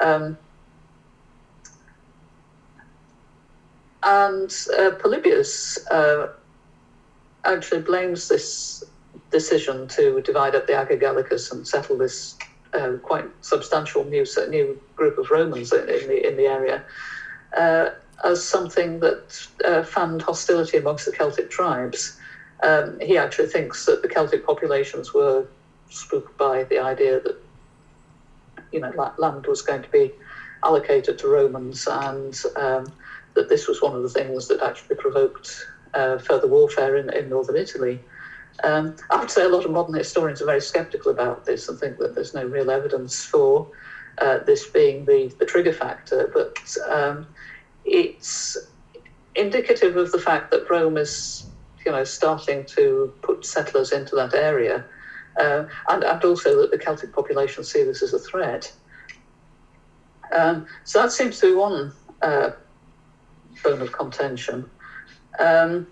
Um, and uh, Polybius uh, actually blames this decision to divide up the Ager and settle this uh, quite substantial new new group of Romans in, in the in the area uh, as something that uh, fanned hostility amongst the Celtic tribes. Um, he actually thinks that the Celtic populations were spooked by the idea that you know land was going to be allocated to Romans, and um, that this was one of the things that actually provoked uh, further warfare in, in northern Italy. Um, I would say a lot of modern historians are very sceptical about this and think that there's no real evidence for uh, this being the, the trigger factor, but um, it's indicative of the fact that Rome is, you know, starting to put settlers into that area, uh, and, and also that the Celtic population see this as a threat. Um, so that seems to be one uh, of contention. Um,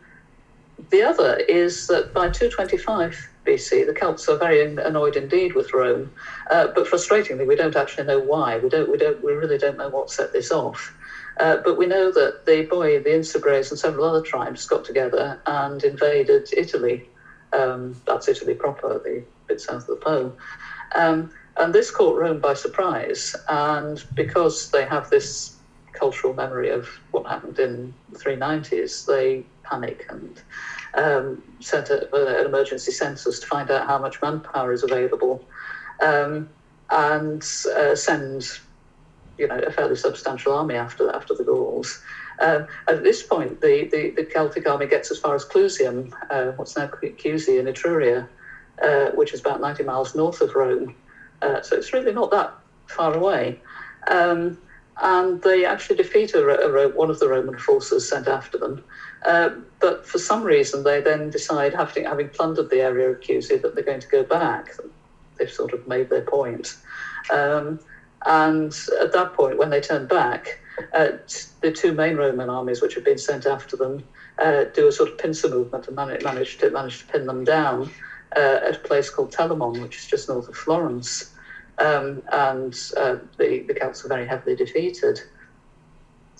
the other is that by 225 BC, the Celts are very annoyed indeed with Rome, uh, but frustratingly, we don't actually know why. We don't. We don't. We really don't know what set this off. Uh, but we know that the Boii, the Insubres, and several other tribes got together and invaded Italy. Um, that's Italy proper, the bit south of the Po. Um, and this caught Rome by surprise. And because they have this cultural memory of what happened in the 390s, they panic and um, a, an emergency census to find out how much manpower is available um, and uh, send you know, a fairly substantial army after after the Gauls. Um, at this point, the, the, the, Celtic army gets as far as Clusium, uh, what's now Chiusi in Etruria, uh, which is about 90 miles north of Rome. Uh, so it's really not that far away. Um, and they actually defeat a, a, one of the Roman forces sent after them. Uh, but for some reason, they then decide, having, having plundered the area of Chiusi, that they're going to go back. They've sort of made their point. Um, and at that point, when they turn back, uh, the two main Roman armies, which have been sent after them, uh, do a sort of pincer movement and manage, manage, to, manage to pin them down uh, at a place called Telamon, which is just north of Florence. Um, and uh, the, the are very heavily defeated.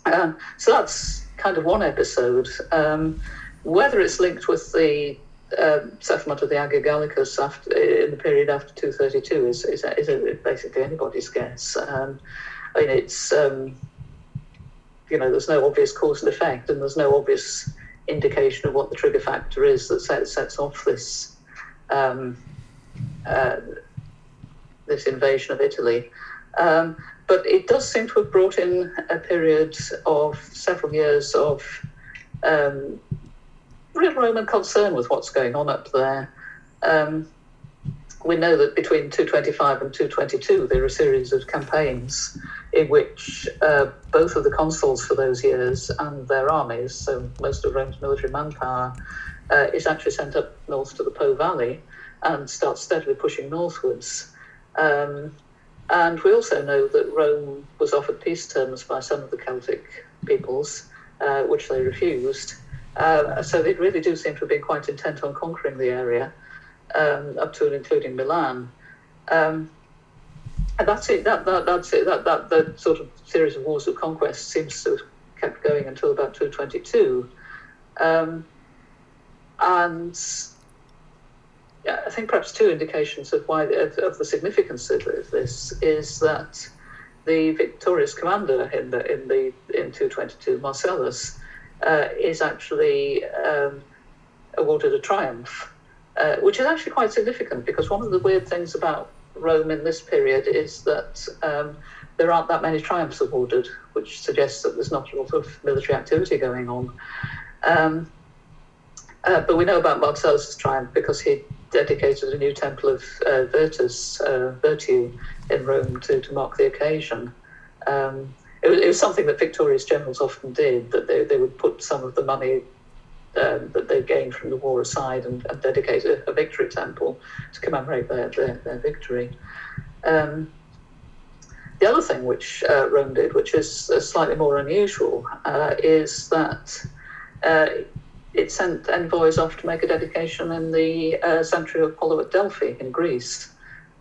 Um, so that's kind of one episode. Um, whether it's linked with the um, settlement of the Ager Gallicus after, in the period after 232 is, is, is a, basically anybody's guess. Um, I mean, it's, um, you know, there's no obvious cause and effect, and there's no obvious indication of what the trigger factor is that sets, sets off this um, uh, this invasion of Italy. Um, but it does seem to have brought in a period of several years of um, real Roman concern with what's going on up there. Um, we know that between 225 and 222, there are a series of campaigns in which uh, both of the consuls for those years and their armies, so most of Rome's military manpower, uh, is actually sent up north to the Po Valley and starts steadily pushing northwards. Um, and we also know that Rome was offered peace terms by some of the Celtic peoples, uh, which they refused. Uh, so they really do seem to have been quite intent on conquering the area, um, up to and including Milan. Um, and that's it. That, that that's it. That that the sort of series of wars of conquest seems to have kept going until about 222. Um, and I think perhaps two indications of why of, of the significance of this is that the victorious commander in the in the in 222, Marcellus, uh, is actually um, awarded a triumph, uh, which is actually quite significant because one of the weird things about Rome in this period is that um, there aren't that many triumphs awarded, which suggests that there's not a lot of military activity going on. Um, uh, but we know about Marcellus' triumph because he dedicated a new temple of uh, Virtus, uh, Virtue, in Rome to, to mark the occasion. Um, it was, it was something that victorious generals often did, that they, they would put some of the money um, that they gained from the war aside and, and dedicate a, a, victory temple to commemorate their, their, their victory. Um, the other thing which uh, Rome did, which is uh, slightly more unusual, uh, is that uh, it sent envoys off to make a dedication in the uh, sanctuary of Apollo at Delphi in Greece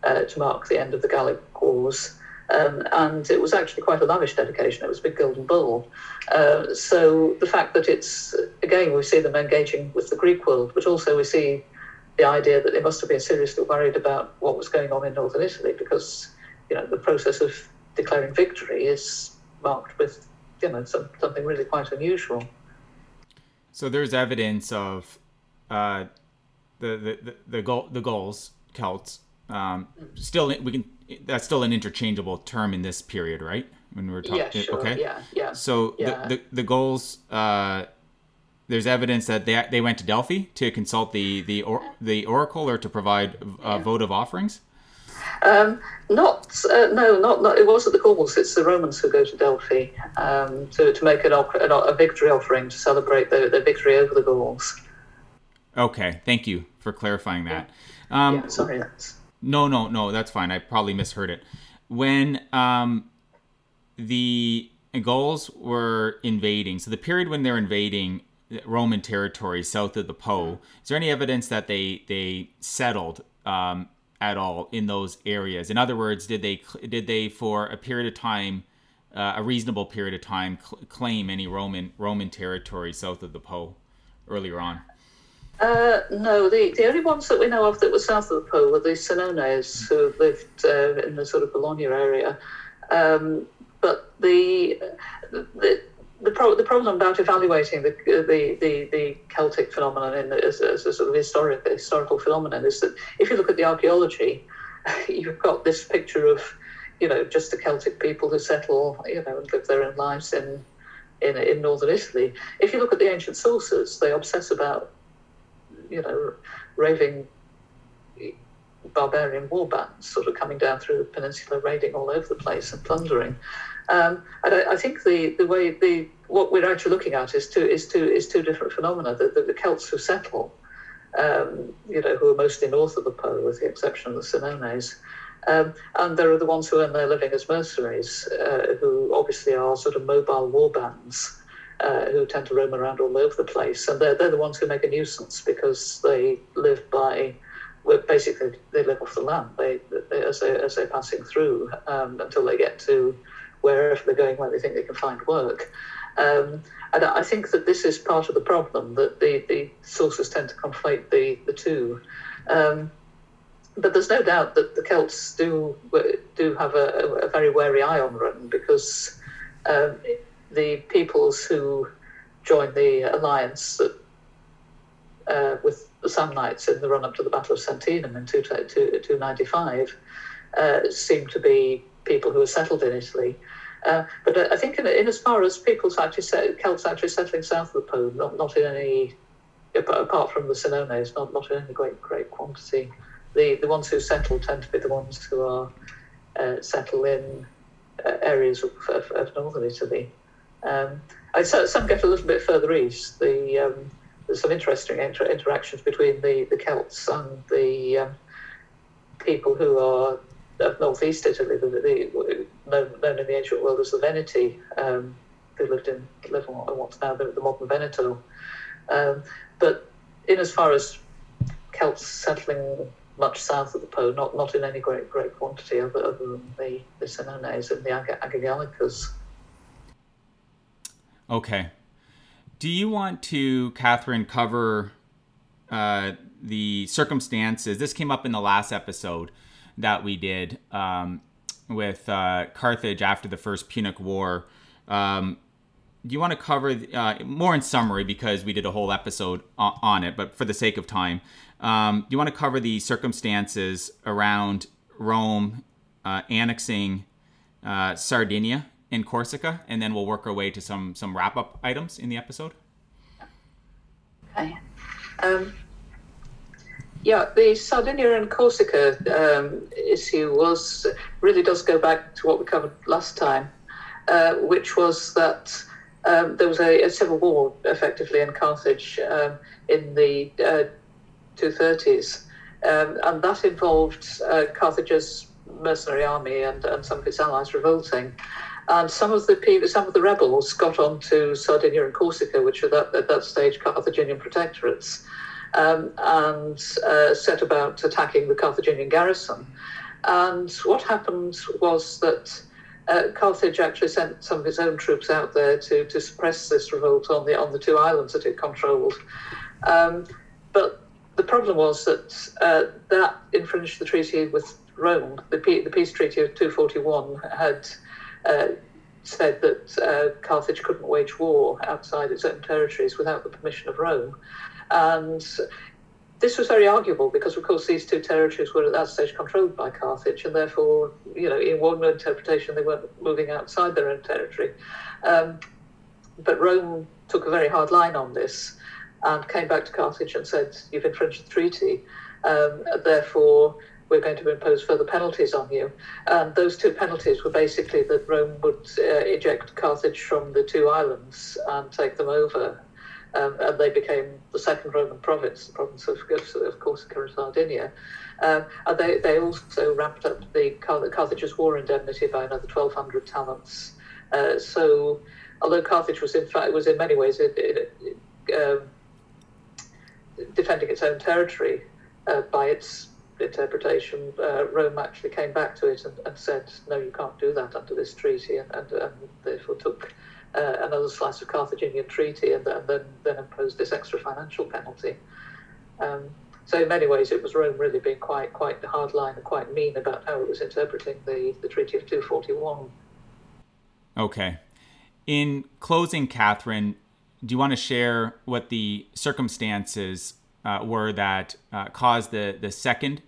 uh, to mark the end of the Gallic Wars. Um, and it was actually quite a lavish dedication. It was a big golden bull. Uh, so the fact that it's, again, we see them engaging with the Greek world, but also we see the idea that they must have been seriously worried about what was going on in northern Italy because, you know, the process of declaring victory is marked with, you know, some, something really quite unusual. So there's evidence of uh, the, the, the, the, goal, the Gauls, Celts, um, still we can that's still an interchangeable term in this period, right? When we're talking, yeah, sure. okay, yeah, yeah. So yeah. The, the, the Gauls, uh, there's evidence that they they went to Delphi to consult the the or, the oracle or to provide uh, yeah. votive offerings. Um, not, uh, no, not, not, it wasn't the Gauls, it's the Romans who go to Delphi um, to, to make an, an, a victory offering to celebrate their, their victory over the Gauls. Okay, thank you for clarifying that. Um, yeah, sorry, that's... No, no, no, that's fine. I probably misheard it. When um, the Gauls were invading, so the period when they're invading Roman territory south of the Po, is there any evidence that they they settled um, at all in those areas? In other words, did they did they for a period of time, uh, a reasonable period of time, cl- claim any Roman Roman territory south of the Po earlier on? Uh, no, the, the only ones that we know of that were south of the Po were the Senones who lived uh, in the sort of Bologna area. Um, but the, the the, pro- the problem about evaluating the, the, the, the Celtic phenomenon in the, as, as, a sort of historic, historical phenomenon is that if you look at the archaeology, you've got this picture of, you know, just the Celtic people who settle, you know, and live their own lives in, in, in northern Italy. If you look at the ancient sources, they obsess about, you know, raving barbarian war bands sort of coming down through the peninsula, raiding all over the place and plundering. Um, and I, I, think the, the way the what we're actually looking at is two is two is two different phenomena. The, the, the Celts who settle, um, you know, who are mostly north of the Po, with the exception of the Senones. Um, and there are the ones who earn their living as mercenaries, uh, who obviously are sort of mobile war bands, uh, who tend to roam around all over the place. And they're, they're the ones who make a nuisance because they live by, well, basically, they live off the land they, they as, they, as they're passing through um, until they get to wherever they're going where they think they can find work. Um, and I think that this is part of the problem that the, the sources tend to conflate the, the two. Um, but there's no doubt that the Celts do do have a, a very wary eye on Rome because um, the peoples who joined the alliance that, uh, with the Samnites in the run up to the Battle of Saguntum in 295 uh, seem to be people who are settled in Italy. Uh, but I think in, in, as far as people's actually set, Celts actually settling south of the Po, not, not in any, apart from the Senones, not, not in any great great quantity. The the ones who settle tend to be the ones who are uh, settle in uh, areas of, of, of, northern Italy. Um, I, some get a little bit further east. The um, there's some interesting inter- interactions between the, the Celts and the um, people who are northeast Italy, the, the, known, known in the ancient world as the Veneti, um, who lived in live in what's now the, the modern Veneto. Um, but in as far as Celts settling much south of the Po, not not in any great great quantity, other, other than the the Senones and the Ag-. Okay. Do you want to, Kathryn, cover uh, the circumstances? This came up in the last episode that we did um, with uh, Carthage after the First Punic War. Um, do you want to cover uh, more in summary because we did a whole episode on it, but for the sake of time, um, do you want to cover the circumstances around Rome uh, annexing uh, Sardinia and Corsica, and then we'll work our way to some some wrap up items in the episode? Okay. Um, yeah, the Sardinia and Corsica um, issue was really does go back to what we covered last time, uh, which was that um, there was a, a, civil war effectively in Carthage um, in the uh, 230s, um, and that involved uh, Carthage's mercenary army and, and some of its allies revolting. And some of the people, some of the rebels got onto Sardinia and Corsica, which were that, at that stage Carthaginian protectorates um, and uh, set about attacking the Carthaginian garrison. And what happened was that uh, Carthage actually sent some of its own troops out there to, to suppress this revolt on the on the two islands that it controlled. Um, but the problem was that uh, that infringed the treaty with Rome. The, the peace treaty of 241 had uh, said that uh, Carthage couldn't wage war outside its own territories without the permission of Rome. And this was very arguable because, of course, these two territories were at that stage controlled by Carthage, and therefore, you know, in one interpretation, they weren't moving outside their own territory. Um, but Rome took a very hard line on this and came back to Carthage and said, "You've infringed the treaty. Um, therefore, we're going to impose further penalties on you. And those two penalties were basically that Rome would uh, eject Carthage from the two islands and take them over. Um, and they became the second Roman province, the province of, of Corsica and Sardinia. Um, and they, they also ramped up the Carthage's war indemnity by another 1,200 talents. Uh, so, although Carthage was in fact was in many ways um, defending its own territory uh, by its interpretation, uh, Rome actually came back to it and, and, said, no, you can't do that under this treaty, and, and, and therefore took uh, another slice of Carthaginian treaty and, then, then imposed this extra financial penalty. Um, so in many ways, it was Rome really being quite quite hardline and quite mean about how it was interpreting the, the Treaty of 241. Okay. In closing, Kathryn, do you want to share what the circumstances uh, were that uh, caused the, the second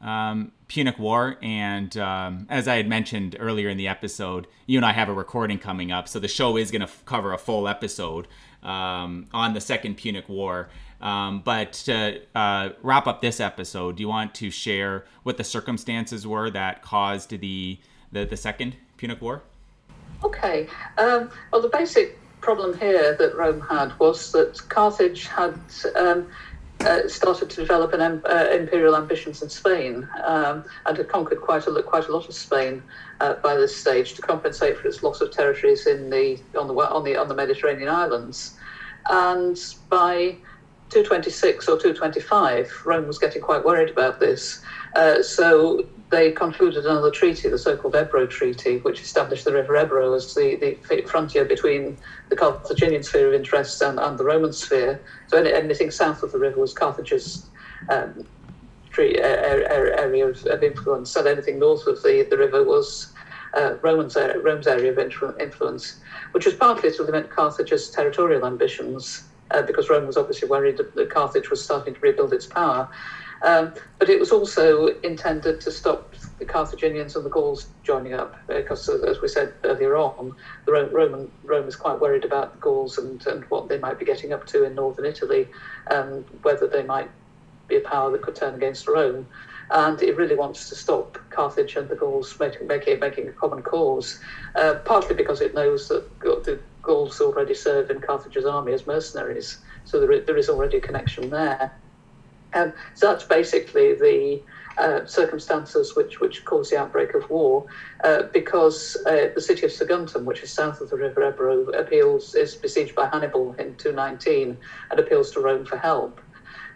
um, Punic War? And um, as I had mentioned earlier in the episode, you and I have a recording coming up, so the show is going to f- cover a full episode um, on the second Punic War. Um, but to uh, wrap up this episode, do you want to share what the circumstances were that caused the the, the second Punic War? Okay. Um, well, the basic problem here that Rome had was that Carthage had um, uh, started to develop an uh, imperial ambitions in Spain um, and had conquered quite a quite a lot of Spain uh, by this stage to compensate for its loss of territories in the on the on the on the Mediterranean islands, and by 226 or 225, Rome was getting quite worried about this. Uh, so they concluded another treaty, the so called Ebro Treaty, which established the River Ebro as the, the frontier between the Carthaginian sphere of interest and, and the Roman sphere. So any, anything south of the river was Carthage's um, tree, area of, of, influence, and anything north of the, the river was uh, Roman's, Rome's area of influence, which was partly to limit Carthage's territorial ambitions uh, because Rome was obviously worried that Carthage was starting to rebuild its power. Um, but it was also intended to stop the Carthaginians and the Gauls joining up, because, as we said earlier on, the Roman Rome is quite worried about the Gauls and, and what they might be getting up to in northern Italy, and whether they might be a power that could turn against Rome. And it really wants to stop Carthage and the Gauls making, making, making a common cause, uh, partly because it knows that the Gauls already serve in Carthage's army as mercenaries, so there there is already a connection there. Um, so that's basically the uh, circumstances which, which caused the outbreak of war, uh, because uh, the city of Saguntum, which is south of the River Ebro, appeals is besieged by Hannibal in 219 and appeals to Rome for help.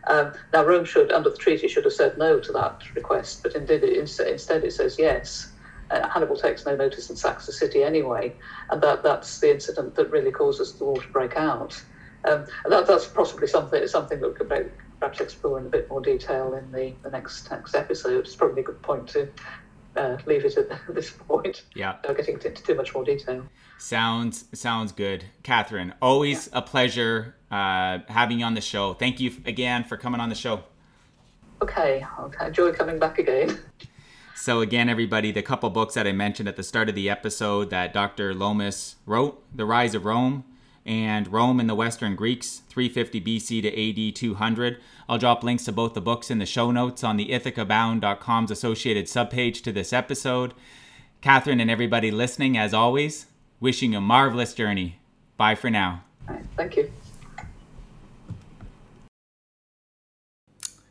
Um, now, Rome should, under the treaty, should have said no to that request, but indeed, it, instead it says yes uh, Hannibal takes no notice and sacks the city anyway, and that, that's the incident that really causes the war to break out. Um, and that, that's possibly something something that could could perhaps explore in a bit more detail in the, the next next episode. It's probably a good point to uh, leave it at this point. Yeah, without getting into too much more detail. Sounds sounds good, Kathryn. Always yeah. a pleasure uh, having you on the show. Thank you again for coming on the show. Okay, okay. Enjoy coming back again. So, again, everybody, the couple books that I mentioned at the start of the episode that Dr. Lomas wrote The Rise of Rome and Rome and the Western Greeks, 350 BC to AD 200. I'll drop links to both the books in the show notes on the ithacabound.com's associated subpage to this episode. Kathryn and everybody listening, as always, wishing a marvelous journey. Bye for now. thank you.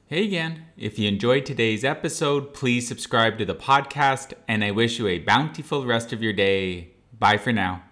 Hey again. If you enjoyed today's episode, please subscribe to the podcast, and I wish you a bountiful rest of your day. Bye for now.